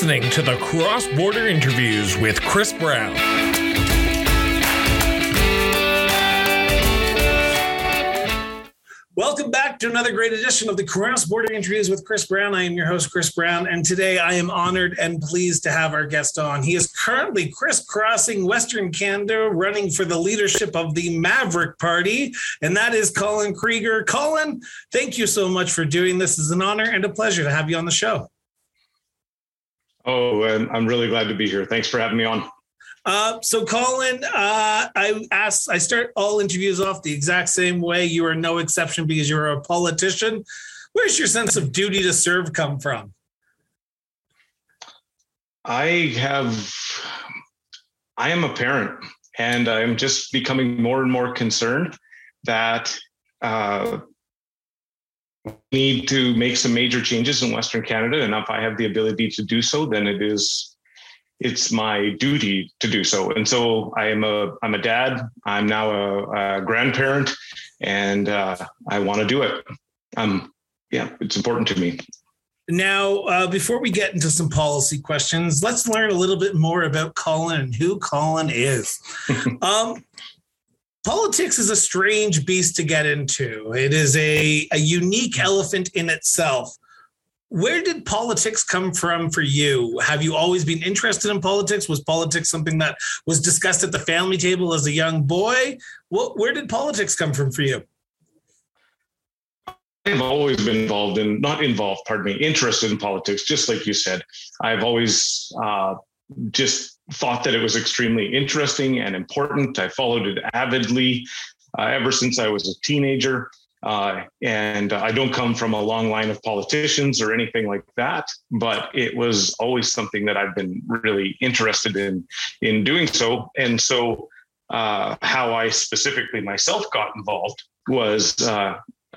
listening to the Cross Border Interviews with Chris Brown. Welcome back to another great edition of the Cross Border Interviews with Chris Brown. I am your host, Chris Brown, and today I am honored and pleased to have our guest on. He is currently crisscrossing Western Canada, running for the leadership of the Maverick Party, and that is Colin Krieger. Colin, thank you so much for doing this. It's an honor and a pleasure to have you on the show. Oh, and I'm really glad to be here. Thanks for having me on. Uh, so, Colin, uh, I ask, I start all interviews off the exact same way. You are no exception because you're a politician. Where's your sense of duty to serve come from? I have, I am a parent, and I'm just becoming more and more concerned that uh, need to make some major changes in Western Canada. And if I have the ability to do so, then it is it's my duty to do so. And so I am a I'm a dad. I'm now a, a grandparent, and uh, I want to do it. Um, yeah, it's important to me. Now, uh, before we get into some policy questions, let's learn a little bit more about Colin and who Colin is. um, politics is a strange beast to get into. It is a, a unique elephant in itself. Where did politics come from for you? Have you always been interested in politics? Was politics something that was discussed at the family table as a young boy? What, where did politics come from for you? I've always been involved in, not involved, pardon me, interested in politics, just like you said. I've always uh, just thought that it was extremely interesting and important. I followed it avidly uh, ever since I was a teenager. Uh, and I don't come from a long line of politicians or anything like that, but it was always something that I've been really interested in in doing so. And so, uh, how I specifically myself got involved was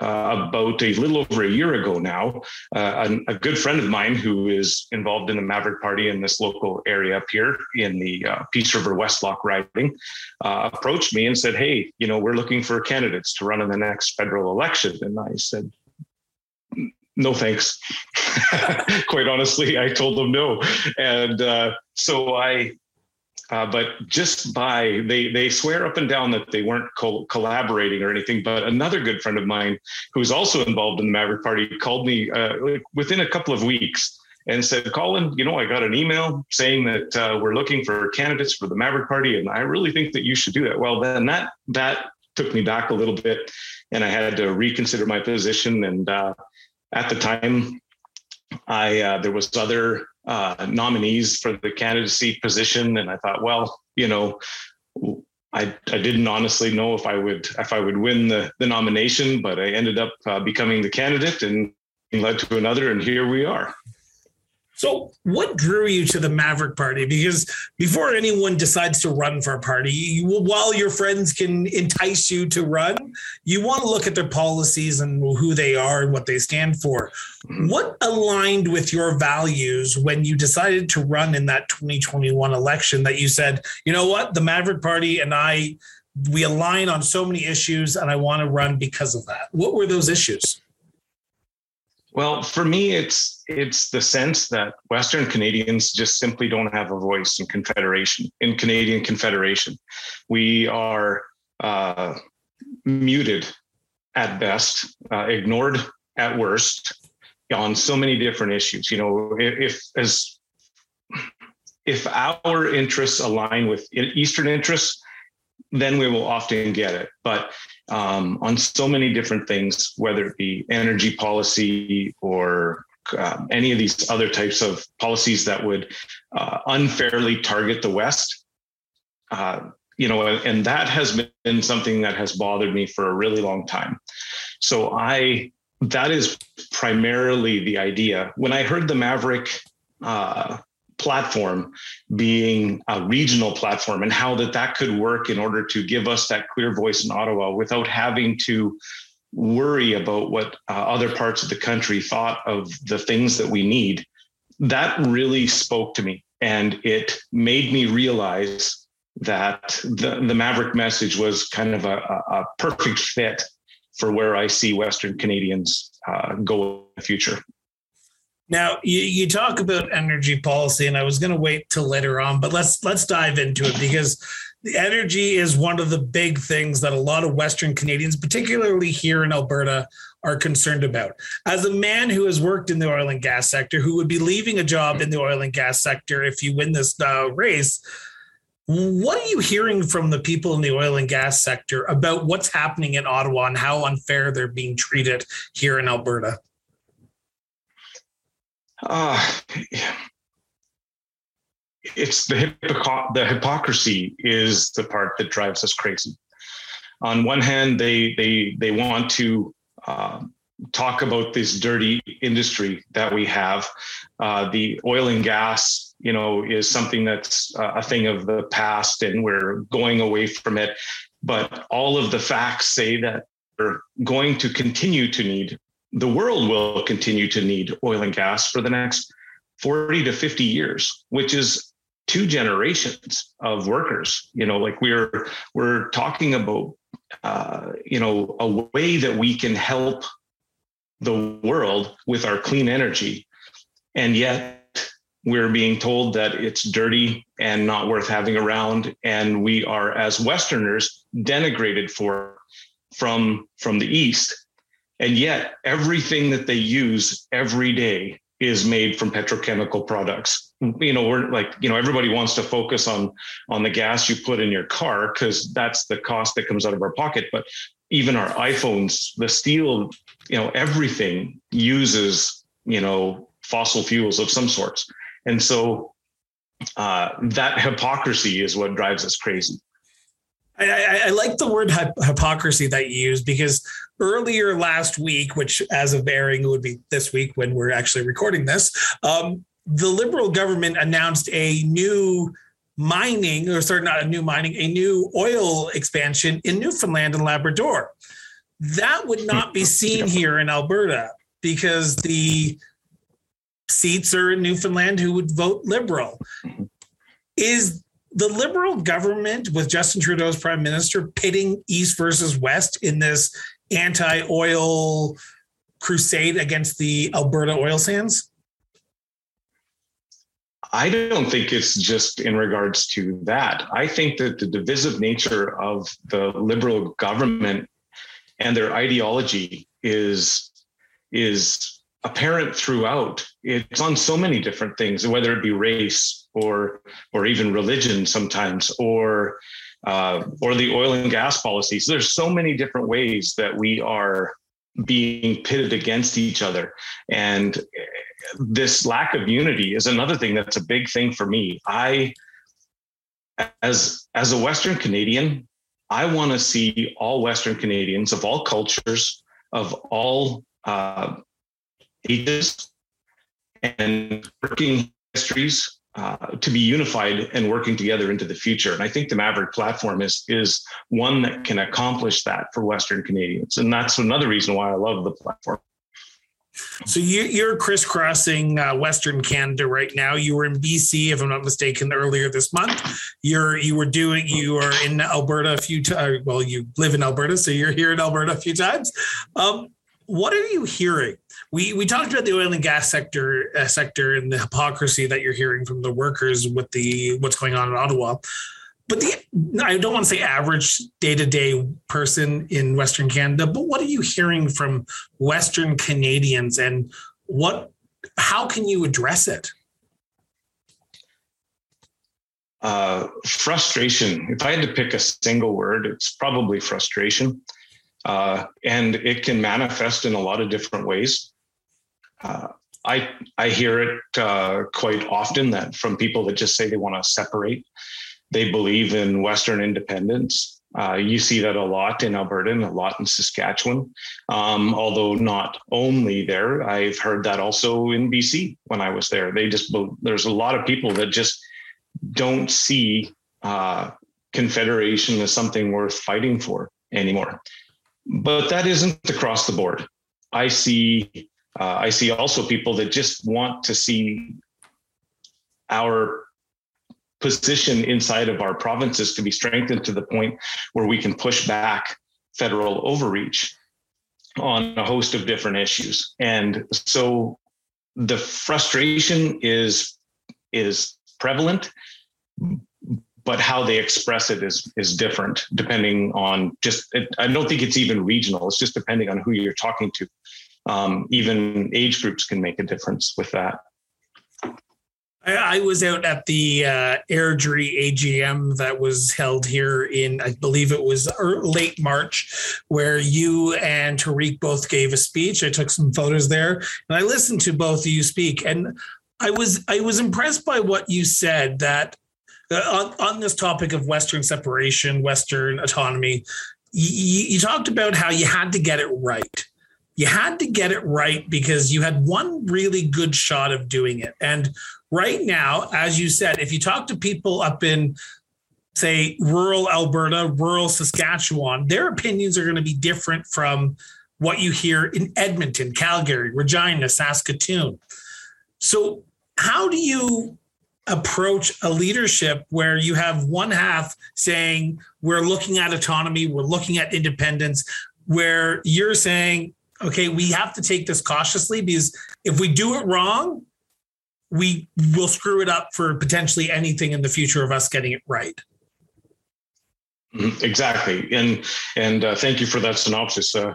uh, about a little over a year ago now, uh, a, a, good friend of mine who is involved in the Maverick Party in this local area up here in the uh, Peace River Westlock riding uh, approached me and said, Hey, you know, we're looking for candidates to run in the next federal election. And I said, no thanks. Quite honestly, I told them no. And uh, so I uh, but just by they they swear up and down that they weren't co- collaborating or anything. But another good friend of mine who's also involved in the Maverick Party called me uh, within a couple of weeks and said, "Colin, you know, I got an email saying that uh, we're looking for candidates for the Maverick Party, and I really think that you should do that." Well, then that that took me back a little bit, and I had to reconsider my position. And uh, at the time, I uh, there was other uh, nominees for the candidacy position, and I thought, well, you know, I I didn't honestly know if I would if I would win the the nomination, but I ended up uh, becoming the candidate and led to another, and here we are. So, what drew you to the Maverick Party? Because before anyone decides to run for a party, you, while your friends can entice you to run, you want to look at their policies and who they are and what they stand for. Mm-hmm. What aligned with your values when you decided to run in that 2021 election that you said, you know what, the Maverick Party and I, we align on so many issues and I want to run because of that? What were those issues? Well, for me, it's it's the sense that Western Canadians just simply don't have a voice in Confederation. In Canadian Confederation, we are uh, muted at best, uh, ignored at worst, on so many different issues. You know, if, if as if our interests align with Eastern interests, then we will often get it. But um, on so many different things, whether it be energy policy or um, any of these other types of policies that would uh, unfairly target the West. Uh, you know, and that has been something that has bothered me for a really long time. So I, that is primarily the idea. When I heard the Maverick uh, platform being a regional platform and how that that could work in order to give us that clear voice in Ottawa without having to worry about what uh, other parts of the country thought of the things that we need. That really spoke to me and it made me realize that the, the maverick message was kind of a, a perfect fit for where i see western canadians uh, go in the future Now you, you talk about energy policy, and I was going to wait till later on, but let's let's dive into it because the energy is one of the big things that a lot of Western Canadians, particularly here in Alberta, are concerned about. As a man who has worked in the oil and gas sector, who would be leaving a job in the oil and gas sector if you win this uh, race, what are you hearing from the people in the oil and gas sector about what's happening in Ottawa and how unfair they're being treated here in Alberta? Uh, it's the, hypocr- the hypocrisy is the part that drives us crazy. On one hand, they they they want to uh, talk about this dirty industry that we have. Uh, the oil and gas, you know, is something that's uh, a thing of the past, and we're going away from it. But all of the facts say that we're going to continue to need. The world will continue to need oil and gas for the next 40 to 50 years, which is two generations of workers. You know like we're we're talking about uh, you know a way that we can help the world with our clean energy. And yet we're being told that it's dirty and not worth having around and we are as westerners denigrated for from from the east and yet everything that they use every day is made from petrochemical products. You know we're like you know everybody wants to focus on on the gas you put in your car because that's the cost that comes out of our pocket. But even our iphones the steel you know everything uses you know fossil fuels of some sorts. And so uh, that hypocrisy is what drives us crazy I, I, like the word hypocrisy that you use because earlier last week, which as of airing would be this week when we're actually recording this, um, the Liberal government announced a new mining, or sorry, not a new mining, a new oil expansion in Newfoundland and Labrador. That would not be seen here in Alberta because the seats are in Newfoundland who would vote Liberal. Is the Liberal government with Justin Trudeau as prime minister pitting East versus West in this anti oil crusade against the Alberta oil sands? I don't think it's just in regards to that. I think that the divisive nature of the liberal government and their ideology is is apparent throughout. It's on so many different things, whether it be race or or even religion sometimes, or uh, or the oil and gas policies. There's so many different ways that we are being pitted against each other, and this lack of unity is another thing that's a big thing for me. I, as as a Western Canadian, I want to see all Western Canadians of all cultures, of all uh, ages, and working histories uh, to be unified and working together into the future. And I think the Maverick platform is is one that can accomplish that for Western Canadians, and that's another reason why I love the platform. So you, are crisscrossing uh, Western Canada right now. You were in BC, if I'm not mistaken, earlier this month. You're you were doing you are in Alberta a few times. Uh, well, you live in Alberta, so you're here in Alberta a few times. Um, what are you hearing? We we talked about the oil and gas sector uh, sector and the hypocrisy that you're hearing from the workers with the what's going on in Ottawa but the I don't want to say average day to day person in Western Canada, but what are you hearing from Western Canadians and what how can you address it? Uh, frustration. If I had to pick a single word, it's probably frustration. Uh, and it can manifest in a lot of different ways. Uh, I I hear it uh, quite often that from people that just say they want to separate they believe in Western independence. Uh, you see that a lot in Alberta and a lot in Saskatchewan, um, although not only there. I've heard that also in BC when I was there. They just there's a lot of people that just don't see uh, Confederation as something worth fighting for anymore. But that isn't across the board. I see uh, I see also people that just want to see our position inside of our provinces to be strengthened to the point where we can push back federal overreach on a host of different issues. And so the frustration is is prevalent but how they express it is is different depending on just it, i don't think it's even regional. It's just depending on who you're talking to. Um, even age groups can make a difference with that. I, was out at the uh, Airdrie AGM that was held here in, I believe it was late March, where you and Tariq both gave a speech. I took some photos there, and I listened to both of you speak, and I was I was impressed by what you said that Uh, on, on this topic of Western separation, Western autonomy, you, you talked about how you had to get it right. You had to get it right because you had one really good shot of doing it. And right now, as you said, if you talk to people up in, say, rural Alberta, rural Saskatchewan, their opinions are going to be different from what you hear in Edmonton, Calgary, Regina, Saskatoon. So, how do you approach a leadership where you have one half saying we're looking at autonomy, we're looking at independence, where you're saying, okay, we have to take this cautiously because if we do it wrong, we will screw it up for potentially anything in the future of us getting it right. Mm-hmm. Exactly, and and uh, thank you for that synopsis. Uh,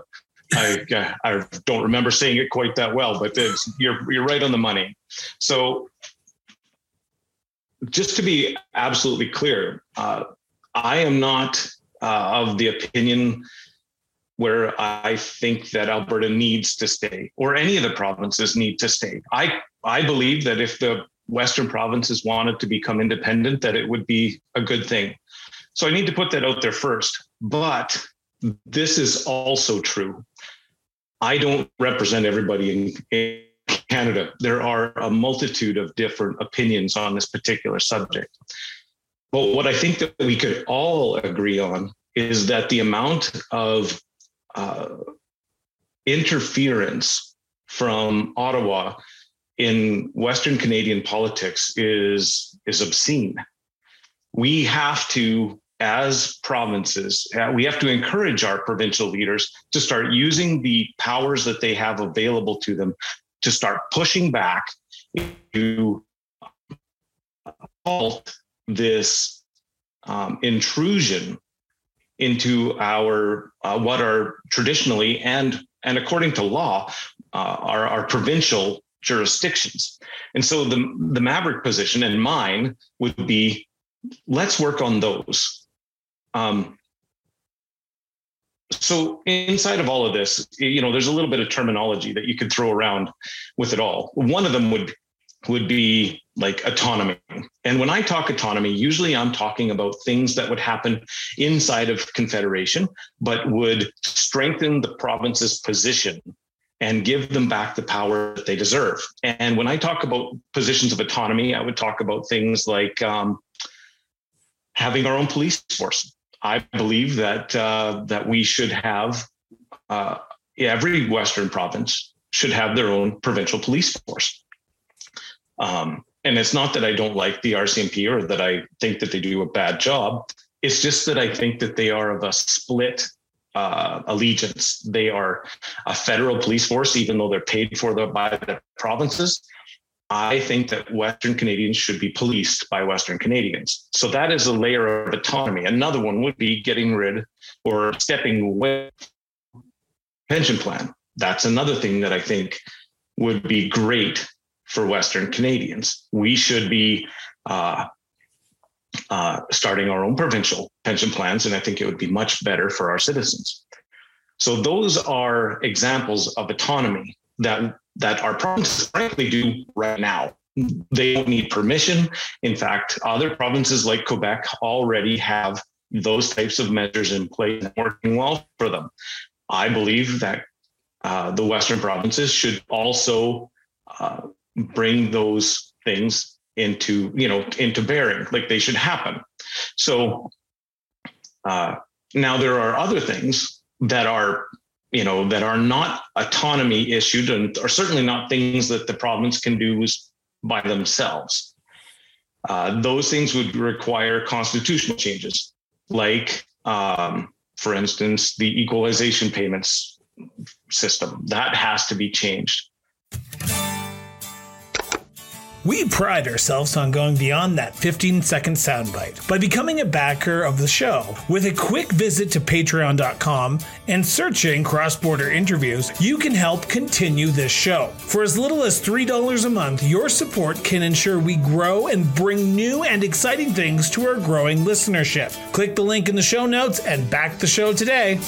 I I don't remember saying it quite that well, but you're you're right on the money. So just to be absolutely clear, uh, I am not uh, of the opinion where I think that Alberta needs to stay or any of the provinces need to stay. I I believe that if the Western provinces wanted to become independent, that it would be a good thing. So I need to put that out there first. But this is also true. I don't represent everybody in, Canada. There are a multitude of different opinions on this particular subject. But what I think that we could all agree on is that the amount of uh, interference from Ottawa in Western Canadian politics is is obscene. We have to, as provinces, uh, we have to encourage our provincial leaders to start using the powers that they have available to them to start pushing back to halt this um, intrusion into our uh, what are traditionally and and according to law uh, are our provincial jurisdictions. And so the the maverick position and mine would be let's work on those. Um, so inside of all of this you know there's a little bit of terminology that you could throw around with it all. One of them would would be like autonomy. And when i talk autonomy usually i'm talking about things that would happen inside of confederation but would strengthen the province's position and give them back the power that they deserve. And when i talk about positions of autonomy i would talk about things like um, having our own police force I believe that uh, that we should have uh, every Western province should have their own provincial police force. Um, and it's not that I don't like the RCMP or that I think that they do a bad job. It's just that I think that they are of a split uh, allegiance. They are a federal police force, even though they're paid for the, by the provinces. I think that Western Canadians should be policed by Western Canadians. So that is a layer of autonomy. Another one would be getting rid or stepping away pension plan. That's another thing that I think would be great for Western Canadians. We should be uh, uh, starting our own provincial pension plans, and I think it would be much better for our citizens. So those are examples of autonomy that that our provinces frankly do right now. They don't need permission. In fact, other provinces like Quebec already have those types of measures in place and working well for them. I believe that uh, the Western provinces should also uh, bring those things into you know into bearing, like they should happen. So uh, now there are other things that are you know that are not autonomy issued and are certainly not things that the province can do by themselves. Uh, those things would require constitutional changes like um, for instance the equalization payments system. That has to be changed We pride ourselves on going beyond that 15 second soundbite by becoming a backer of the show. With a quick visit to patreon.com and searching cross border interviews, you can help continue this show. For as little as $3 a month, your support can ensure we grow and bring new and exciting things to our growing listenership. Click the link in the show notes and back the show today.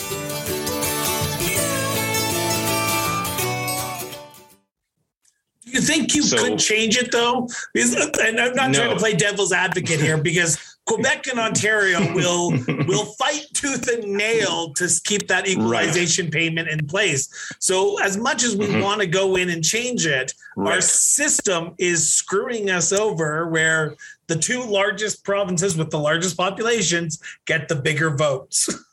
Think you so, could change it though? and I'm not no. trying to play devil's advocate here because Quebec and Ontario will will fight tooth and nail to keep that equalization right. payment in place. So as much as we mm-hmm. want to go in and change it, right. our system is screwing us over where the two largest provinces with the largest populations get the bigger votes.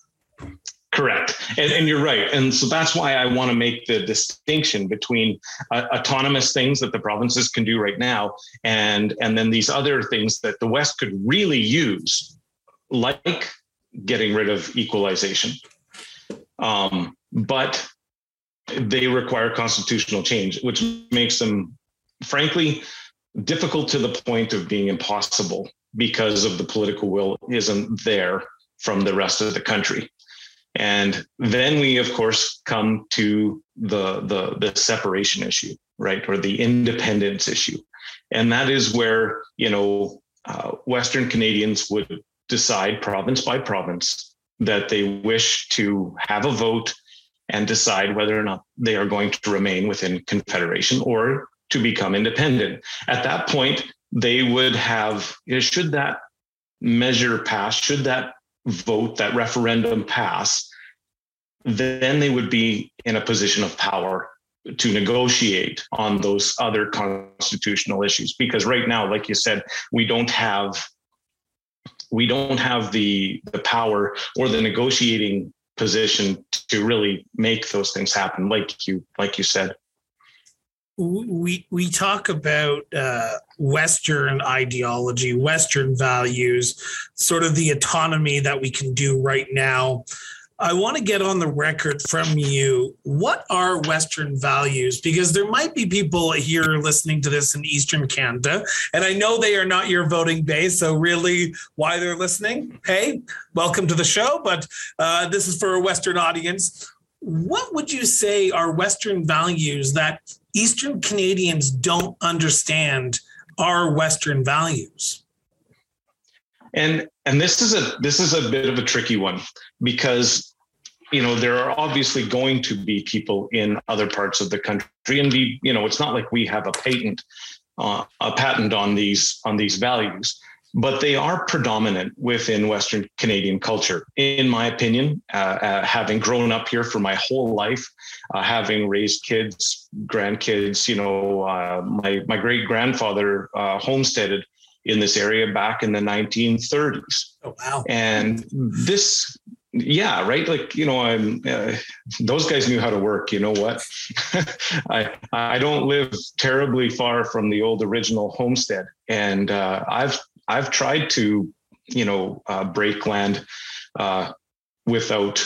Correct. And, and, you're right. And so that's why I want to make the distinction between uh, autonomous things that the provinces can do right now and, and then these other things that the West could really use, like getting rid of equalization. Um, but they require constitutional change, which makes them, frankly, difficult to the point of being impossible because of the political will isn't there from the rest of the country. And then we, of course, come to the, the, the separation issue, right, or the independence issue, and that is where you know uh, Western Canadians would decide province by province that they wish to have a vote and decide whether or not they are going to remain within confederation or to become independent. At that point, they would have, you know, should that measure pass, should that vote, that referendum pass, then they would be in a position of power to negotiate on those other constitutional issues. Because right now, like you said, we don't have we don't have the the power or the negotiating position to really make those things happen, like you like you said we we talk about uh, Western ideology, Western values, sort of the autonomy that we can do right now. I want to get on the record from you. What are Western values? Because there might be people here listening to this in Eastern Canada, and I know they are not your voting base. So, really, why they're listening? Hey, welcome to the show. But uh, this is for a Western audience. What would you say are Western values that Eastern Canadians don't understand our Western values. And and this is a this is a bit of a tricky one because you know there are obviously going to be people in other parts of the country and we you know it's not like we have a patent uh, a patent on these on these values but they are predominant within Western Canadian culture, in my opinion. Uh, uh, having grown up here for my whole life, uh, having raised kids, grandkids, you know, uh, my my great grandfather uh, homesteaded in this area back in the 1930s. Oh wow! And this yeah right like you know i'm uh, those guys knew how to work you know what i i don't live terribly far from the old original homestead and uh, i've I've tried to, you know, uh, break land uh, without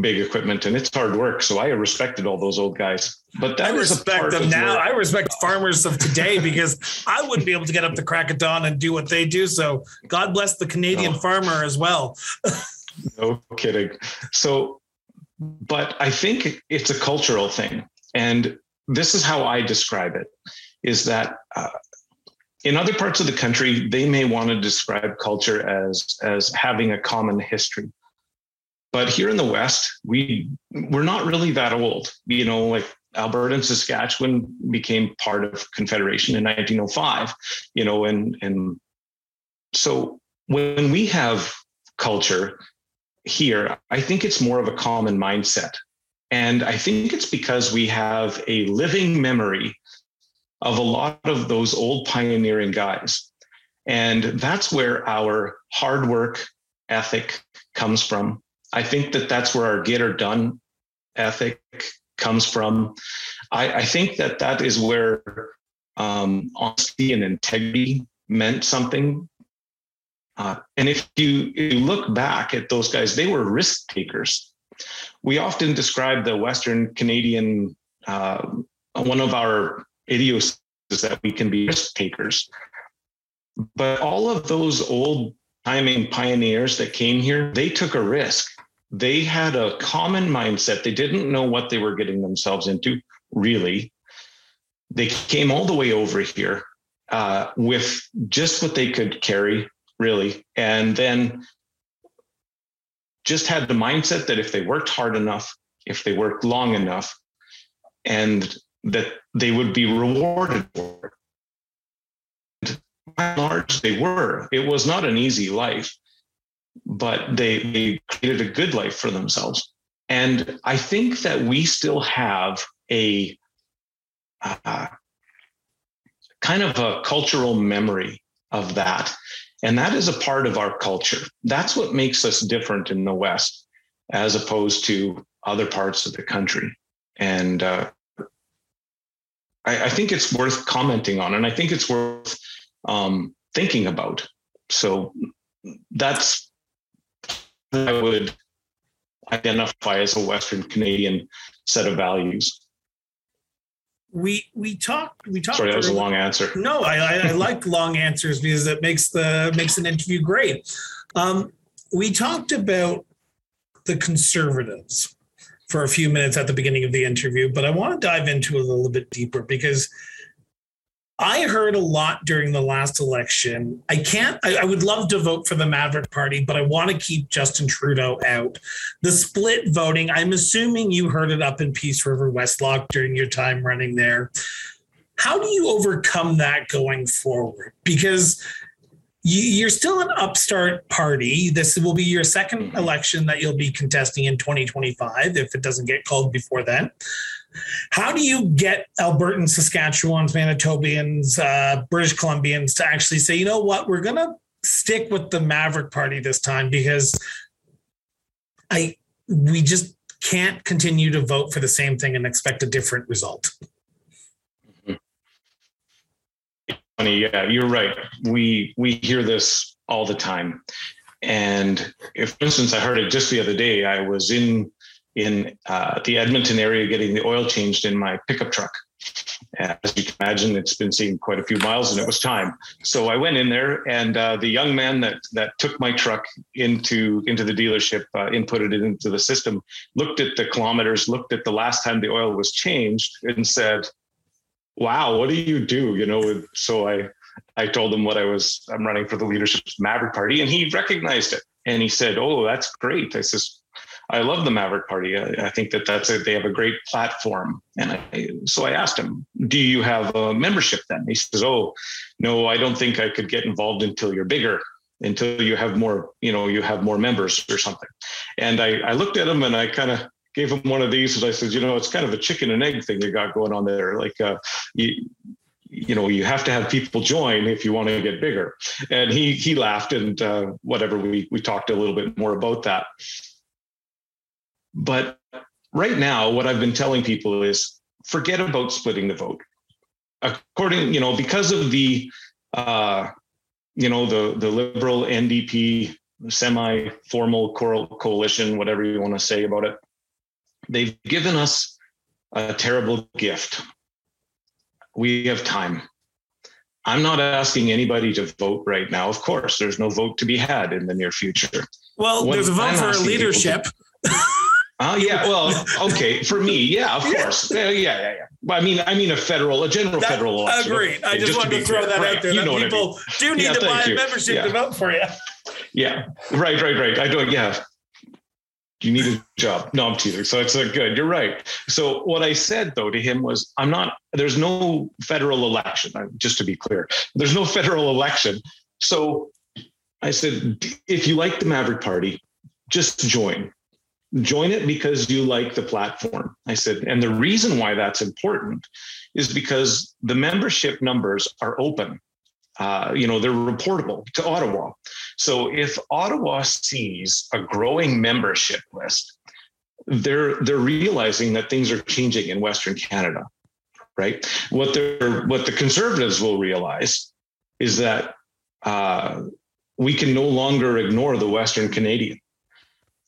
big equipment, and it's hard work. So I respected all those old guys. But I respect them now. I respect farmers of today because I wouldn't be able to get up the crack of dawn and do what they do. So God bless the Canadian no. farmer as well. no kidding. So, but I think it's a cultural thing, and this is how I describe it: is that uh, in other parts of the country, they may want to describe culture as as having a common history. But here in the West, we we're not really that old. You know, like Alberta and Saskatchewan became part of Confederation in 1905. You know, and and so when we have culture here, I think it's more of a common mindset. And I think it's because we have a living memory of a lot of those old pioneering guys. And that's where our hard work ethic comes from. I think that that's where our get or done ethic comes from. I, I think that that is where um, honesty and integrity meant something. Uh, and if you, if you look back at those guys, they were risk takers. We often describe the Western Canadian, uh, one of our idiosyncrasies that we can be risk takers. But all of those old timing pioneers that came here, they took a risk. They had a common mindset. They didn't know what they were getting themselves into, really. They came all the way over here uh, with just what they could carry, really. And then just had the mindset that if they worked hard enough, if they worked long enough, and that they would be rewarded for it. By and large, they were. It was not an easy life, but they, they created a good life for themselves. And I think that we still have a uh, kind of a cultural memory of that. And that is a part of our culture. That's what makes us different in the West as opposed to other parts of the country. And uh, I, I, think it's worth commenting on, and I think it's worth um, thinking about. So that's I would identify as a Western Canadian set of values. We we talked we talked sorry that was a long answer. No i i, like long answers because it makes the makes an interview great. Um, we talked about the conservatives for a few minutes at the beginning of the interview but i want to dive into it a little bit deeper because I heard a lot during the last election. I can't, I, I, would love to vote for the Maverick Party, but I want to keep Justin Trudeau out. The split voting, I'm assuming you heard it up in Peace River, Westlock during your time running there. How do you overcome that going forward? Because you're still an upstart party. This will be your second mm-hmm. election that you'll be contesting in 2025 if it doesn't get called before then. How do you get Albertans, Saskatchewans, Manitobians, uh, British Columbians to actually say, you know what, we're going to stick with the Maverick Party this time because I we just can't continue to vote for the same thing and expect a different result. Funny, yeah, you're right. We we hear this all the time, and if, for instance, I heard it just the other day. I was in in uh, the Edmonton area getting the oil changed in my pickup truck. As you can imagine, it's been seeing quite a few miles, and it was time. So I went in there, and uh, the young man that that took my truck into into the dealership, uh, inputted it into the system, looked at the kilometers, looked at the last time the oil was changed, and said, "Wow, what do you do?" You know. So I I told him what I was. I'm running for the leadership Maverick Party, and he recognized it, and he said, "Oh, that's great." I says, I love the Maverick Party. I, I think that that's a, they have a great platform. And I, so I asked him, "Do you have a membership?" Then he says, "Oh, no, I don't think I could get involved until you're bigger." until you have more you know you have more members or something and i, I looked at him and i kind of gave him one of these and i said you know it's kind of a chicken and egg thing you got going on there. Like uh, you, you know you have to have people join if you want to get bigger. And he he laughed and uh, whatever we we talked a little bit more about that. But right now, what I've been telling people is forget about splitting the vote. According, you know, because of the, uh, you know, the the liberal NDP semi-formal coalition, whatever you want to say about it, they've given us a terrible gift. We have time. I'm not asking anybody to vote right now. Of course, there's no vote to be had in the near future. Well, what there's a vote I'm for leadership. Oh yeah, well, okay, for me, yeah, of course, yeah, yeah, yeah. yeah. I mean, I mean, a federal, a general that, federal election. Agreed. I just, just wanted to, to throw that right. out there. You that know people I mean. do need yeah, to buy a membership yeah. to vote for you. Yeah, right, right, right. I don't. Yeah, you need a job. No, I'm teasing. So it's a good. You're right. So what I said though to him was, I'm not. There's no federal election. Just to be clear, there's no federal election. So I said, if you like the Maverick Party, just join join it because you like the platform. I said, and the reason why that's important is because the membership numbers are open. Uh, you know, they're reportable to Ottawa. So if Ottawa sees a growing membership list, they're they're realizing that things are changing in Western Canada, right? What they're what the conservatives will realize is that uh, we can no longer ignore the Western Canadian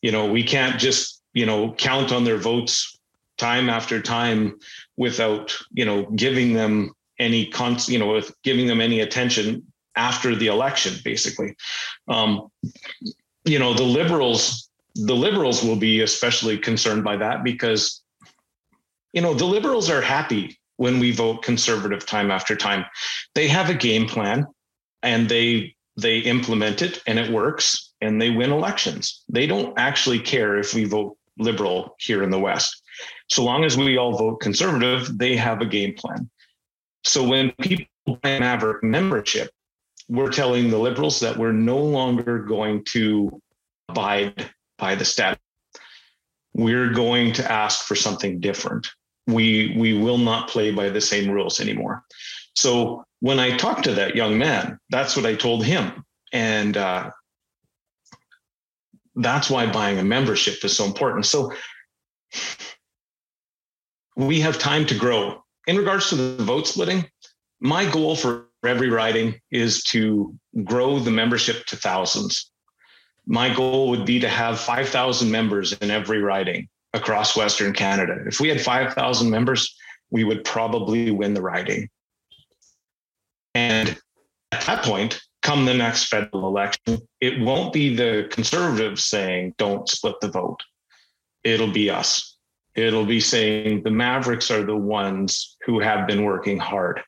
you know, we can't just, you know, count on their votes time after time without, you know, giving them any con, you know, with giving them any attention after the election, basically. Um, you know, the liberals, the liberals will be especially concerned by that because, you know, the liberals are happy when we vote conservative time after time. They have a game plan and they they implement it and it works and they win elections. They don't actually care if we vote liberal here in the West. So long as we all vote conservative, they have a game plan. So when people buy an Maverick membership, we're telling the liberals that we're no longer going to abide by the status. We're going to ask for something different. We we will not play by the same rules anymore. So when I talked to that young man, that's what I told him, and uh, that's why buying a membership is so important. So we have time to grow. In regards to the vote splitting, my goal for every riding is to grow the membership to thousands. My goal would be to have 5,000 members in every riding across Western Canada. If we had 5,000 members, we would probably win the riding. And at that point, come the next federal election, it won't be the conservatives saying, don't split the vote. It'll be us it'll be saying the Mavericks are the ones who have been working hard.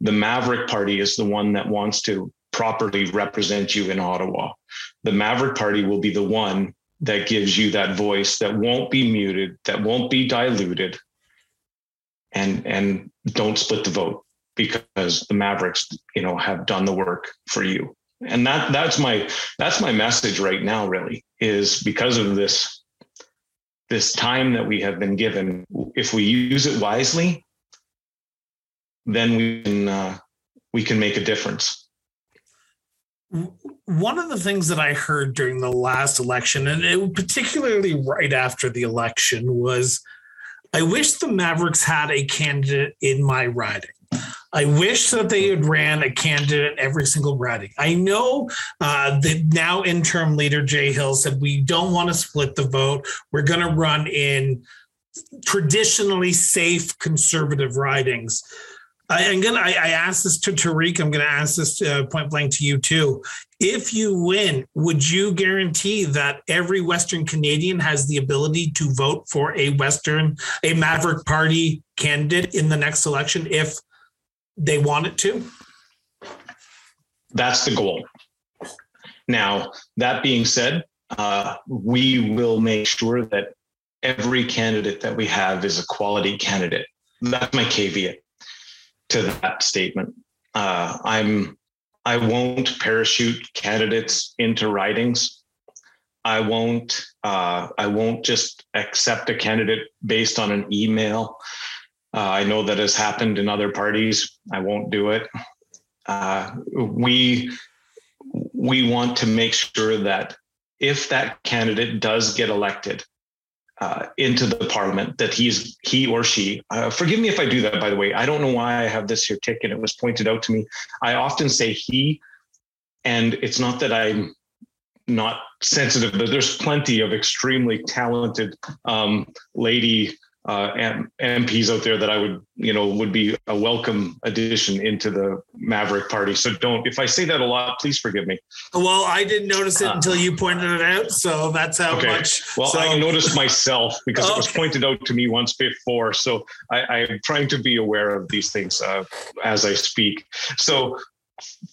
The Maverick Party is the one that wants to properly represent you in Ottawa. The Maverick Party will be the one that gives you that voice that won't be muted, that won't be diluted. And and don't split the vote because the Mavericks, you know, have done the work for you. And that that's my that's my message right now really is because of this this time that we have been given, if we use it wisely, then we can uh, we can make a difference. One of the things that I heard during the last election, and it, particularly right after the election, was I wish the Mavericks had a candidate in my riding. I wish that they had ran a candidate every single riding. I know uh, the now interim leader Jay Hill said we don't want to split the vote. We're going to run in traditionally safe conservative ridings. I, am gonna. I, I asked this to Tariq. I'm gonna ask this uh, point blank to you too. If you win, would you guarantee that every Western Canadian has the ability to vote for a Western, a Maverick Party candidate in the next election if they want it to? That's the goal. Now, that being said, uh, we will make sure that every candidate that we have is a quality candidate. That's my caveat to that statement. Uh, I'm I won't parachute candidates into ridings. I won't uh, I won't just accept a candidate based on an email. Uh, I know that has happened in other parties. I won't do it. Uh, we we want to make sure that if that candidate does get elected uh, into the parliament, that he's he or she. Uh, forgive me if I do that. By the way, I don't know why I have this here ticket. It was pointed out to me. I often say he, and it's not that I'm not sensitive, but there's plenty of extremely talented um, lady uh, MPs out there that I would, you know, would be a welcome addition into the Maverick party. So don't, if I say that a lot, please forgive me. Well, I didn't notice it uh, until you pointed it out. So that's how okay. much. Well, so. I noticed myself because okay. it was pointed out to me once before. So I, am trying to be aware of these things uh, as I speak. So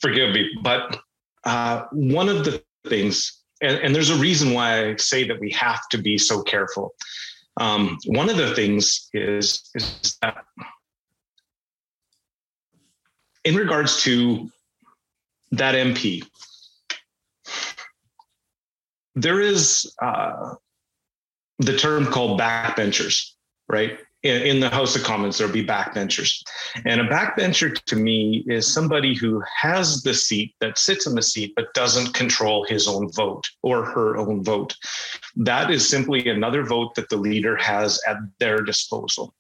forgive me. But uh, one of the things, and, and there's a reason why I say that we have to be so careful um, one of the things is, is that in regards to that MP, there is uh, the term called backbenchers, right? In, the House of Commons, there'll be backbenchers. And a backbencher to me is somebody who has the seat, that sits in the seat, but doesn't control his own vote or her own vote. That is simply another vote that the leader has at their disposal.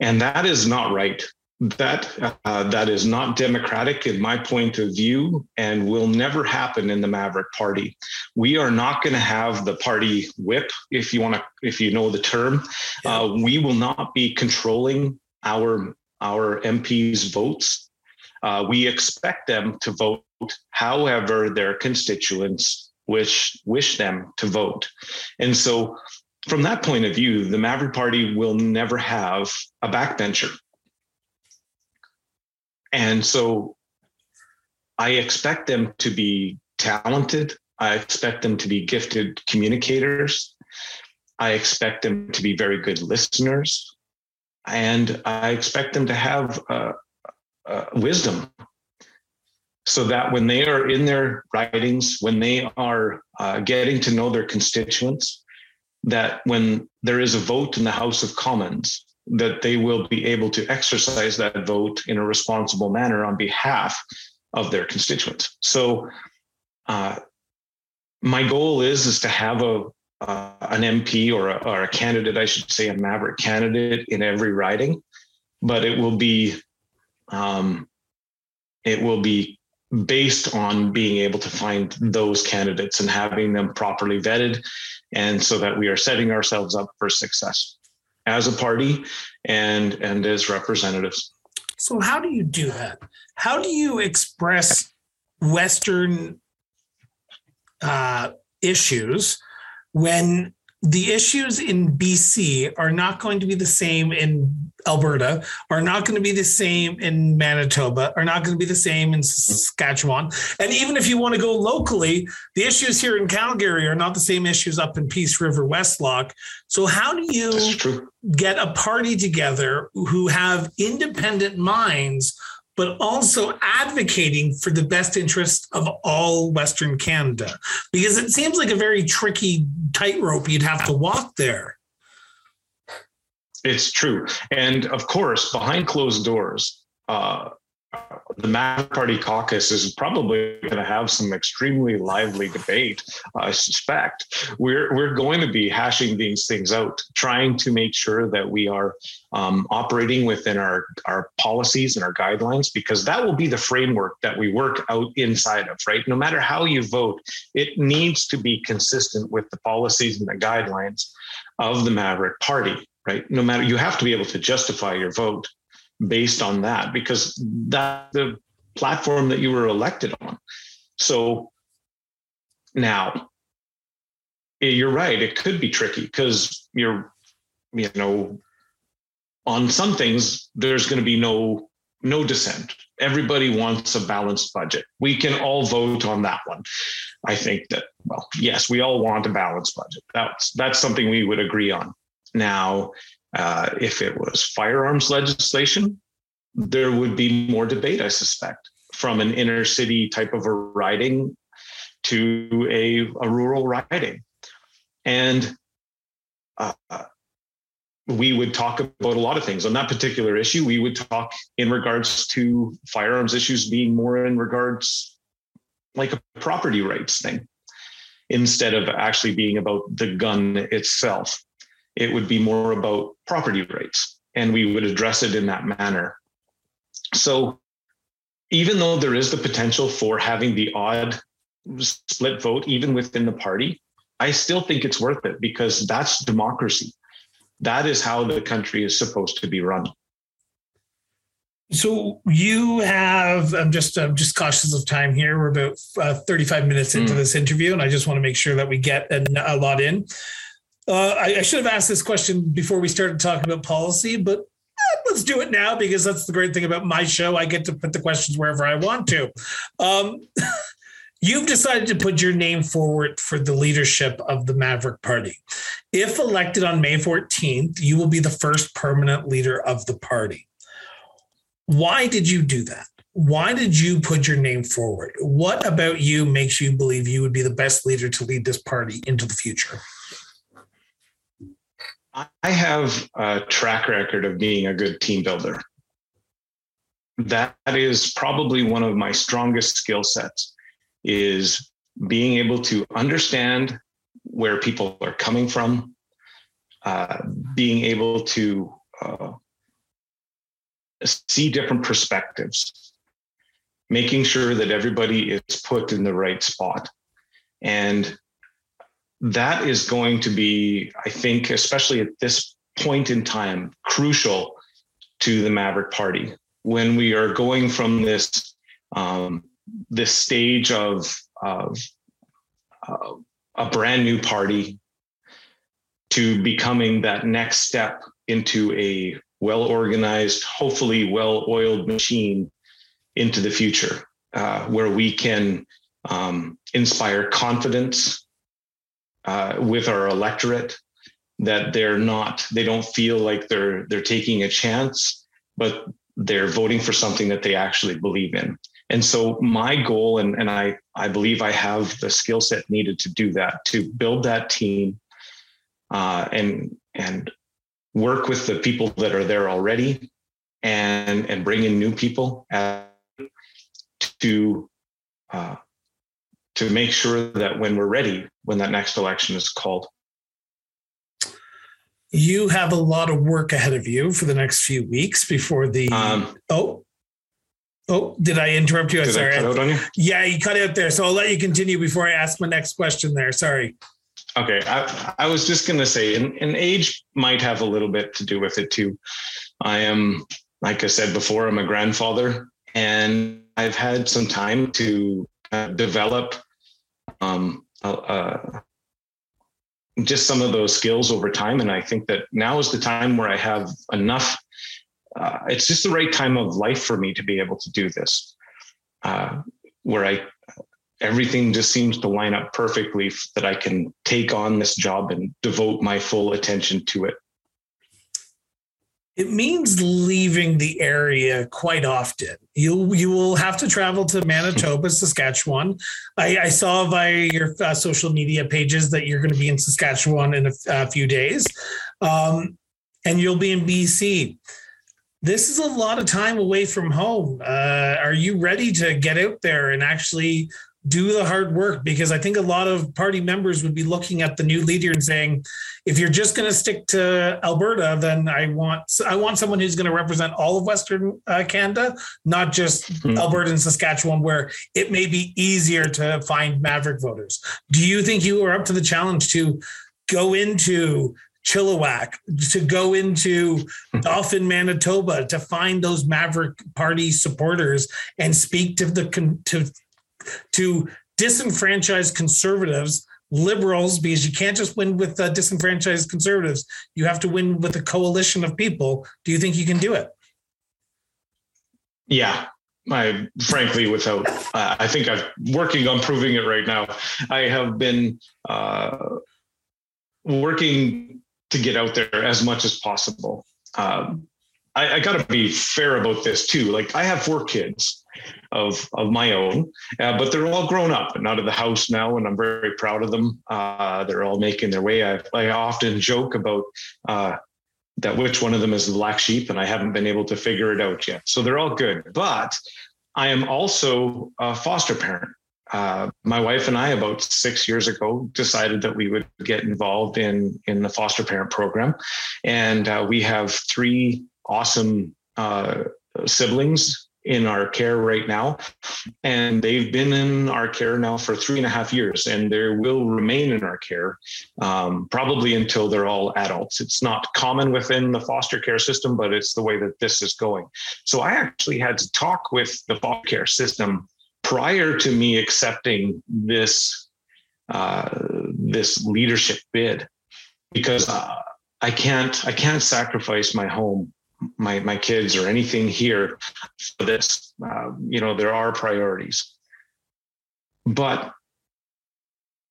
And that is not right that uh, that is not democratic in my point of view and will never happen in the maverick party we are not going to have the party whip if you want to if you know the term uh, we will not be controlling our our MPs' votes. Uh, we expect them to vote however their constituents wish wish them to vote. And so from that point of view, the Maverick Party will never have a backbencher. And so I expect them to be talented. I expect them to be gifted communicators. I expect them to be very good listeners. And I expect them to have uh, uh, wisdom so that when they are in their ridings, when they are uh, getting to know their constituents, that when there is a vote in the House of Commons, that they will be able to exercise that vote in a responsible manner on behalf of their constituents. So, uh, my goal is is to have a uh, an MP or a, or a candidate, I should say, a maverick candidate in every riding, but it will be um, it will be based on being able to find those candidates and having them properly vetted and so that we are setting ourselves up for success as a party and and as representatives. So how do you do that? How do you express western uh, issues when the issues in BC are not going to be the same in Alberta, are not going to be the same in Manitoba, are not going to be the same in Saskatchewan. And even if you want to go locally, the issues here in Calgary are not the same issues up in Peace River, Westlock. So, how do you get a party together who have independent minds but also advocating for the best interest of all Western Canada? Because it seems like a very tricky tightrope you'd have to walk there. It's true. And of course, behind closed doors, uh, the Maverick Party caucus is probably going to have some extremely lively debate. I suspect we're we're going to be hashing these things out, trying to make sure that we are um, operating within our our policies and our guidelines, because that will be the framework that we work out inside of. Right, no matter how you vote, it needs to be consistent with the policies and the guidelines of the Maverick Party. Right, no matter you have to be able to justify your vote based on that because that's the platform that you were elected on. So now you're right, it could be tricky because you're, you know, on some things, there's going to be no no dissent. Everybody wants a balanced budget. We can all vote on that one. I think that well, yes, we all want a balanced budget. That's that's something we would agree on. Now, uh, if it was firearms legislation, there would be more debate, I suspect, from an inner city type of a riding to a, a rural riding. And uh, we would talk about a lot of things on that particular issue. We would talk in regards to firearms issues being more in regards like a property rights thing instead of actually being about the gun itself it would be more about property rights and we would address it in that manner. So even though there is the potential for having the odd split vote even within the party i still think it's worth it because that's democracy. That is how the country is supposed to be run. So you have i'm just i'm just cautious of time here. We're about uh, 35 minutes into mm. this interview and i just want to make sure that we get a, a lot in uh, I, I, should have asked this question before we started talking about policy, but eh, let's do it now because that's the great thing about my show. I get to put the questions wherever I want to. Um, you've decided to put your name forward for the leadership of the Maverick Party. If elected on May 14th, you will be the first permanent leader of the party. Why did you do that? Why did you put your name forward? What about you makes you believe you would be the best leader to lead this party into the future? I have a track record of being a good team builder. That is probably one of my strongest skill sets is being able to understand where people are coming from, uh, being able to uh, see different perspectives, making sure that everybody is put in the right spot. And that is going to be, I think, especially at this point in time, crucial to the Maverick Party. When we are going from this um, this stage of of uh, a brand new party to becoming that next step into a well organized, hopefully well oiled machine into the future, uh, where we can um, inspire confidence uh, with our electorate that they're not, they don't feel like they're they're taking a chance, but they're voting for something that they actually believe in. And so my goal, and, and I, I believe I have the skill set needed to do that, to build that team uh, and and work with the people that are there already and and bring in new people to uh, to make sure that when we're ready, when that next election is called. You have a lot of work ahead of you for the next few weeks before the. Um, oh, oh, did I interrupt you? Did Sorry. I cut out on you? Yeah, you cut out there. So I'll let you continue before I ask my next question there. Sorry. Okay, I, I was just going to say, and, and age might have a little bit to do with it too. I am, like I said before, I'm a grandfather, and I've had some time to uh, develop um, uh, just some of those skills over time. And I think that now is the time where I have enough. Uh, it's just the right time of life for me to be able to do this, uh, where I everything just seems to line up perfectly that I can take on this job and devote my full attention to it. It means leaving the area quite often. You you will have to travel to Manitoba, Saskatchewan. I, I saw via your uh, social media pages that you're going to be in Saskatchewan in a, a few days, um, and you'll be in BC. This is a lot of time away from home. Uh, are you ready to get out there and actually do the hard work because I think a lot of party members would be looking at the new leader and saying, if you're just going to stick to Alberta, then I want I want someone who's going to represent all of Western uh, Canada, not just mm-hmm. Alberta and Saskatchewan, where it may be easier to find Maverick voters. Do you think you are up to the challenge to go into Chilliwack, to go into Dauphin, Manitoba, to find those Maverick Party supporters and speak to the to to disenfranchise conservatives, liberals, because you can't just win with uh, disenfranchised conservatives. You have to win with a coalition of people. Do you think you can do it? Yeah, I frankly, without, uh, I think I'm working on proving it right now. I have been uh, working to get out there as much as possible. Um, I, I got to be fair about this too. Like I have four kids of of my own, uh, but they're all grown up and out of the house now, and I'm very proud of them. Uh, they're all making their way. I, I often joke about uh, that which one of them is the black sheep, and I haven't been able to figure it out yet. So they're all good, but I am also a foster parent. Uh, my wife and I, about six years ago, decided that we would get involved in in the foster parent program, and uh, we have three awesome uh, siblings in our care right now. And they've been in our care now for three and a half years, and they will remain in our care um, probably until they're all adults. It's not common within the foster care system, but it's the way that this is going. So I actually had to talk with the foster care system prior to me accepting this uh, this leadership bid because uh, I can't I can't sacrifice my home my my kids or anything here for this. Uh, you know, there are priorities, but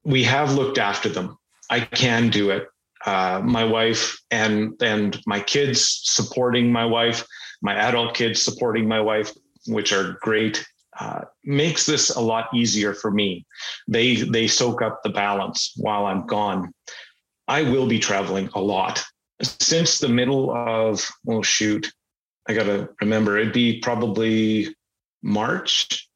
we have looked after them. I can do it. Uh, my wife and and my kids supporting my wife, my adult kids supporting my wife, which are great. Uh, makes this a lot easier for me. They they soak up the balance while I'm gone. I will be traveling a lot since the middle of oh shoot i gotta remember it'd be probably march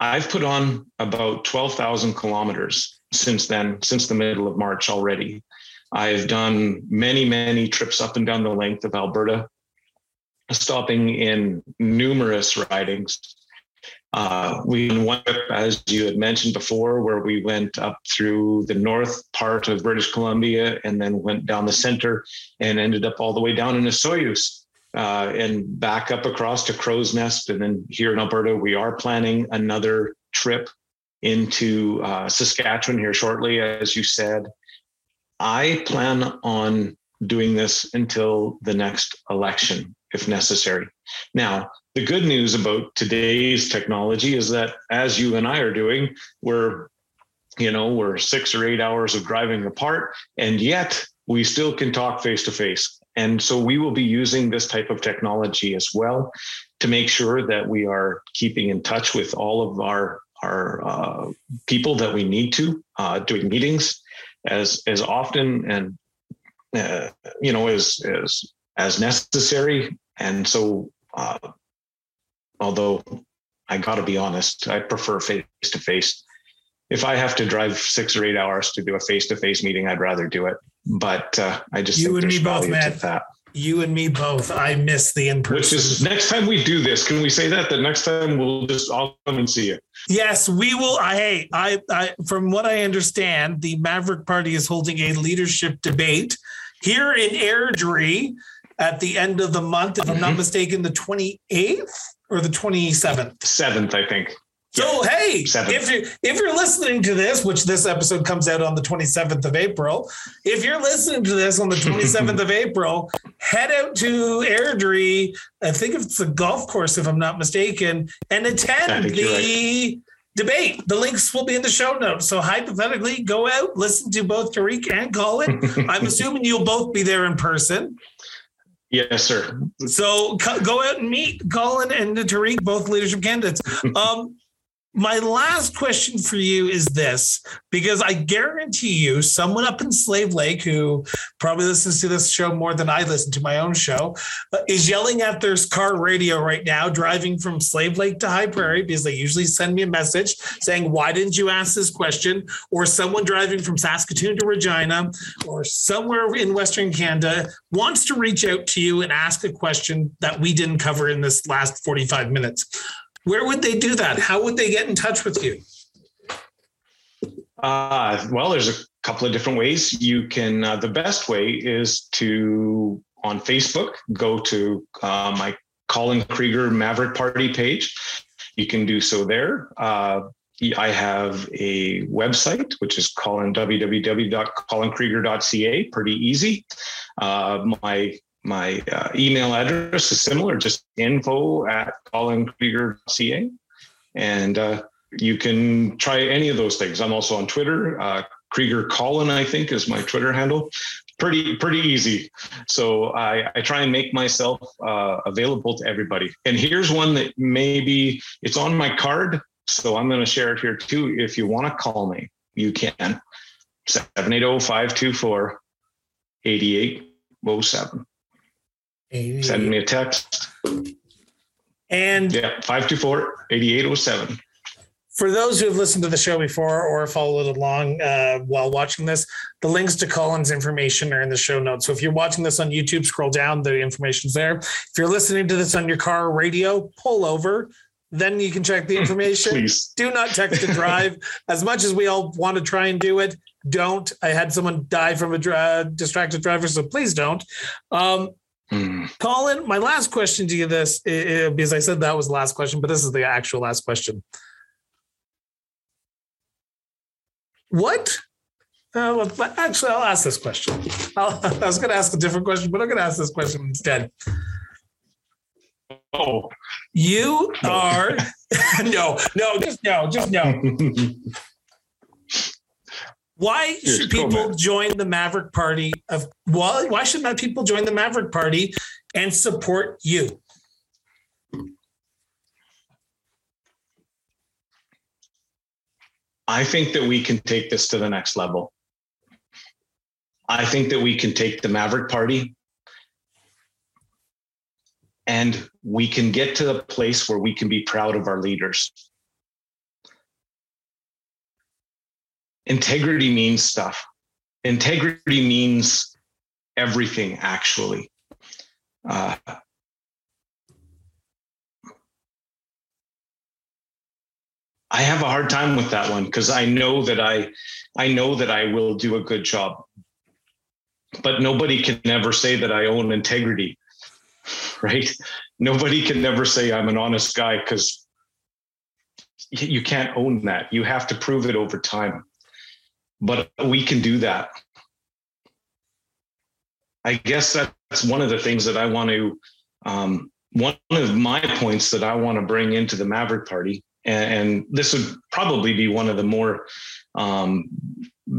i've put on about 12000 kilometers since then since the middle of march already. I've done many many trips up and down the length of alberta stopping in numerous ridings uh, we went, as you had mentioned before, where we went up through the north part of British Columbia and then went down the center and ended up all the way down in Osoyoos. uh, and back up across to Crowsnest. And then here in Alberta, we are planning another trip into uh, Saskatchewan here shortly, as you said. I plan on doing this until the next election, if necessary. Now, the good news about today's technology is that, as you and I are doing, we're you know we're six or eight hours of driving apart and yet we still can talk face to face and so we will be using this type of technology as well to make sure that we are keeping in touch with all of our our uh, people that we need to uh, doing meetings as as often and uh, you know as as as necessary. And so, uh, although I got to be honest, I prefer face to face. If I have to drive six or eight hours to do a face to face meeting, I'd rather do it. But uh, I just you and me both, man. That. You and me both. I miss the in person. Which is next time we do this, can we say that? The next time we'll just all come and see you. Yes, we will. I hey, I, I from what I understand, the Maverick Party is holding a leadership debate here in Airdrie at the end of the month, if I'm not mm-hmm. mistaken, the 28th or the 27th. Seventh, I think. So yeah. hey, Seven. if you if you're listening to this, which this episode comes out on the 27th of April, if you're listening to this on the 27th of April, head out to Airdrie. I think it's a golf course, if I'm not mistaken, and attend the right. debate. The links will be in the show notes. So hypothetically, go out, listen to both Tariq and Colin. I'm assuming you'll both be there in person. Yes, sir. So go out and meet Colin and Tariq, both leadership candidates. Um, my last question for you is this because I guarantee you, someone up in Slave Lake who probably listens to this show more than I listen to my own show uh, is yelling at their car radio right now, driving from Slave Lake to High Prairie because they usually send me a message saying, Why didn't you ask this question? Or someone driving from Saskatoon to Regina or somewhere in Western Canada wants to reach out to you and ask a question that we didn't cover in this last 45 minutes. Where would they do that? How would they get in touch with you? Uh, well, there's a couple of different ways. You can, uh, the best way is to, on Facebook, go to uh, my Colin Krieger Maverick Party page. You can do so there. Uh, I have a website, which is Colin, www.colinkrieger.ca, pretty easy. Uh, my my uh, email address is similar, just info at colinkrieger.ca. And uh, you can try any of those things. I'm also on Twitter. Uh, Krieger Colin, I think, is my Twitter handle. Pretty, pretty easy. So I, I try and make myself uh, available to everybody. And here's one that maybe it's on my card. So I'm going to share it here too. If you want to call me, you can. 780 524 8807. Send me a text. And yeah, 524 8807. For those who have listened to the show before or followed along uh, while watching this, the links to Colin's information are in the show notes. So if you're watching this on YouTube, scroll down, the information's there. If you're listening to this on your car radio, pull over, then you can check the information. Please. Do not text and drive. as much as we all want to try and do it, don't. I had someone die from a distracted driver, so please don't. Um, Mm. Colin, my last question to you this is, because I said that was the last question, but this is the actual last question. What? Uh, actually, I'll ask this question. I'll, i was going to ask a different question, but I'm going to ask this question instead. Oh, you are no, no, just no, just no. Why should people join the Maverick Party? Of why? Why should not people join the Maverick Party and support you? I think that we can take this to the next level. I think that we can take the Maverick Party and we can get to the place where we can be proud of our leaders. Integrity means stuff. Integrity means everything, actually. Uh, I have a hard time with that one because I know that I, I know that I will do a good job, but nobody can ever say that I own integrity. right? Nobody can never say I'm an honest guy because you can't own that. You have to prove it over time. But we can do that. I guess that's one of the things that I want to, um, one of my points that I want to bring into the Maverick Party, and, and this would probably be one of the more um,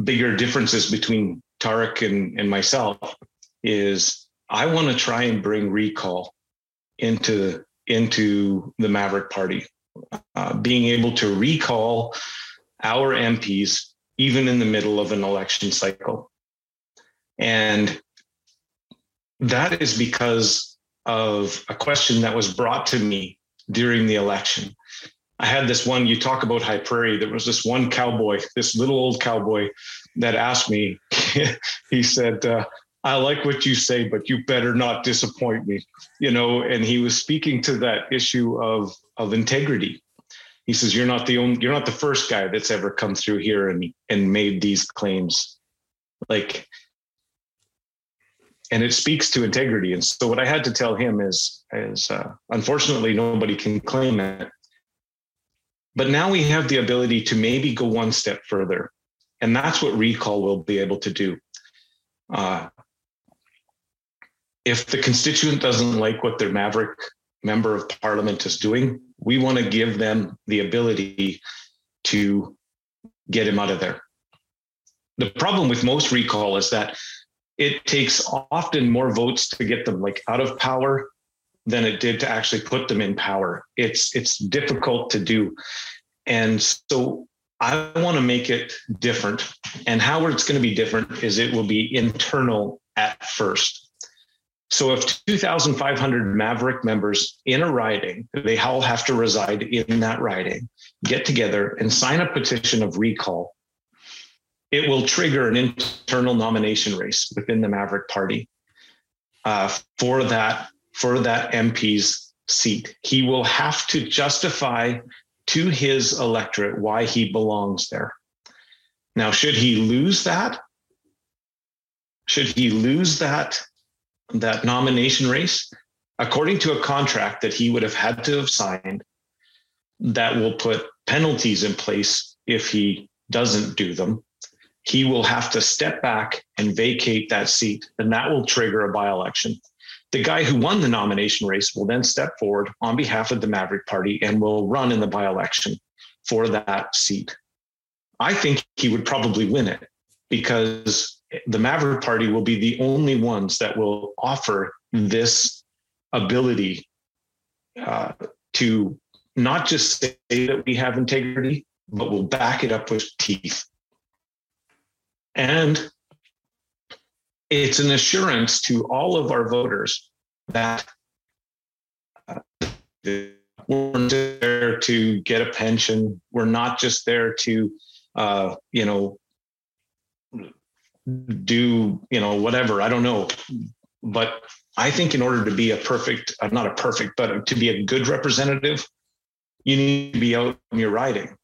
bigger differences between Tariq and, and myself, is I want to try and bring recall into into the Maverick Party, uh, being able to recall our MPs even in the middle of an election cycle, and that is because of a question that was brought to me during the election. I had this one, you talk about High Prairie. There was this one cowboy, this little old cowboy that asked me, he said, uh, I like what you say, but you better not disappoint me. You know, and he was speaking to that issue of of integrity. He says, You're not the only you're not the first guy that's ever come through here and and made these claims. Like and it speaks to integrity. And so what I had to tell him is, is uh, unfortunately nobody can claim it. But now we have the ability to maybe go one step further, and that's what recall will be able to do. Uh, if the constituent doesn't like what their maverick member of parliament is doing, we want to give them the ability to get him out of there. The problem with most recall is that it takes often more votes to get them like out of power than it did to actually put them in power. It's it's difficult to do. And so I want to make it different. And how it's going to be different is it will be internal at first. So if 2,500 Maverick members in a riding, they all have to reside in that riding, get together and sign a petition of recall it will trigger an internal nomination race within the Maverick Party uh, for that for that MP's seat. He will have to justify to his electorate why he belongs there. Now, should he lose that? Should he lose that that nomination race? According to a contract that he would have had to have signed, that will put penalties in place if he doesn't do them he will have to step back and vacate that seat, and that will trigger a by election. The guy who won the nomination race will then step forward on behalf of the Maverick Party and will run in the by election for that seat. I think he would probably win it because the Maverick Party will be the only ones that will offer this ability uh, to not just say that we have integrity, but will back it up with teeth. And it's an assurance to all of our voters that uh, we're there to get a pension. We're not just there to, uh, you know, do, you know, whatever. I don't know. But I think in order to be a perfect, uh, not a perfect, but to be a good representative, you need to be out in your riding.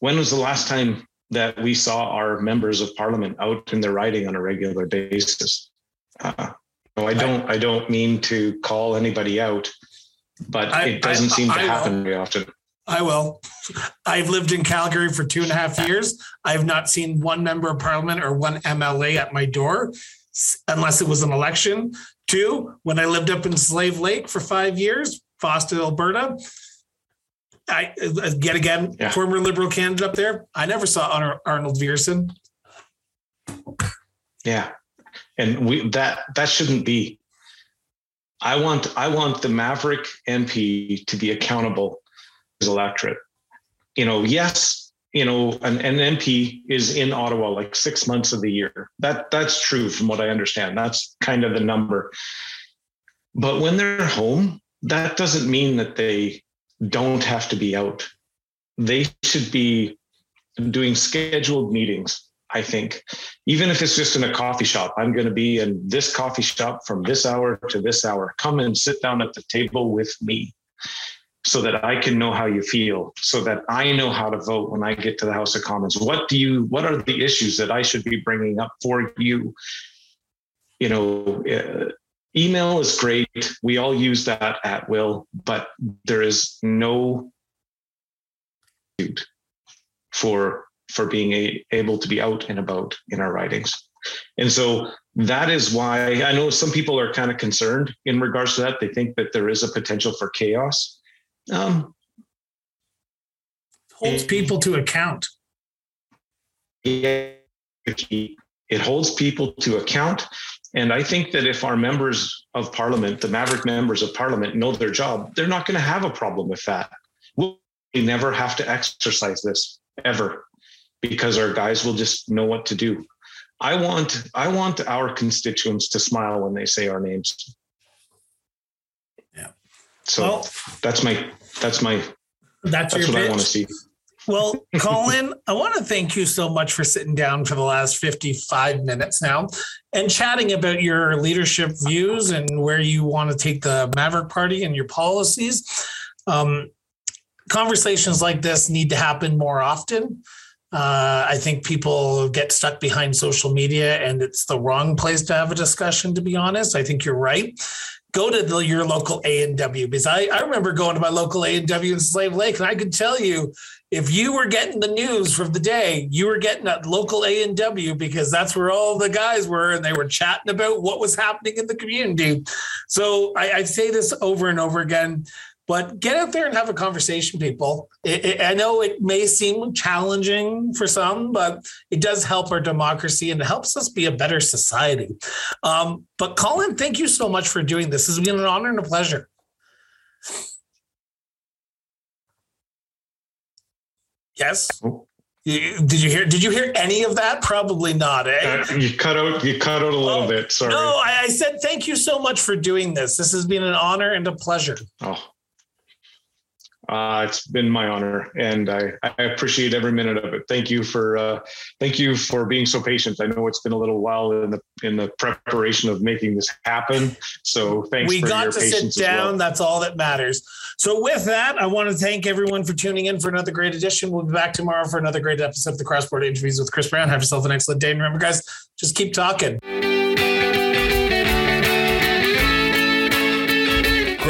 When was the last time that we saw our members of parliament out in their riding on a regular basis. Uh, no, I don't. I don't mean to call anybody out, but I, it doesn't I, seem to I happen very often. I will. I've lived in Calgary for two and a half years. I have not seen one member of parliament or one MLA at my door, unless it was an election. Two, when I lived up in Slave Lake for five years, Foster, Alberta, I uh, yet again yeah. former liberal candidate up there. I never saw Arnold Viersen. Yeah, and we that that shouldn't be. I want I want the Maverick MP to be accountable electorate. You know, yes, you know, an, an MP is in Ottawa like six months of the year. That that's true from what I understand. That's kind of the number. But when they're home, that doesn't mean that they don't have to be out. They should be doing scheduled meetings, I think. Even if it's just in a coffee shop, I'm going to be in this coffee shop from this hour to this hour. Come and sit down at the table with me so that I can know how you feel, so that I know how to vote when I get to the House of Commons. What do you, what are the issues that I should be bringing up for you? You know, uh, email is great. We all use that at will, but there is no for for being a, able to be out and about in our ridings. And so that is why I know some people are kind of concerned in regards to that. They think that there is a potential for chaos. Um, holds people to account. Yeah, it holds people to account. And I think that if our members of parliament, the Maverick members of parliament, know their job, they're not going to have a problem with that. We never have to exercise this ever because our guys will just know what to do. I want I want our constituents to smile when they say our names. So well, that's my that's my that's, that's what pitch. I want to see. Well, Colin, I want to thank you so much for sitting down for the last 55 minutes now and chatting about your leadership views and where you want to take the Maverick Party and your policies. Um, conversations like this need to happen more often. Uh, I think people get stuck behind social media and it's the wrong place to have a discussion, to be honest. I think you're right go to the, your local A and W because I, I remember going to my local A and W in Slave Lake, and I could tell you if you were getting the news from the day, you were getting at local A and W because that's where all the guys were, and they were chatting about what was happening in the community. So I, I say this over and over again. But get out there and have a conversation, people. It, it, I know it may seem challenging for some, but it does help our democracy and it helps us be a better society. Um, but Colin, thank you so much for doing this. This has been an honor and a pleasure. Yes. Did you hear? Did you hear any of that? Probably not. Eh? Uh, you cut out. You cut out a little oh, bit. Sorry. No, I, I, said thank you so much for doing this. This has been an honor and a pleasure. Oh, uh, it's been my honor, and I, I, appreciate every minute of it. Thank you for uh, thank you for being so patient. I know it's been a little while in the in the preparation of making this happen. So thanks. We got to sit down. Well. That's all that matters. So with that, I want to thank everyone for tuning in for another great edition. We'll be back tomorrow for another great episode of the Cross Border Interviews with Chris Brown. Have yourself an excellent day, and remember, guys, just keep talking.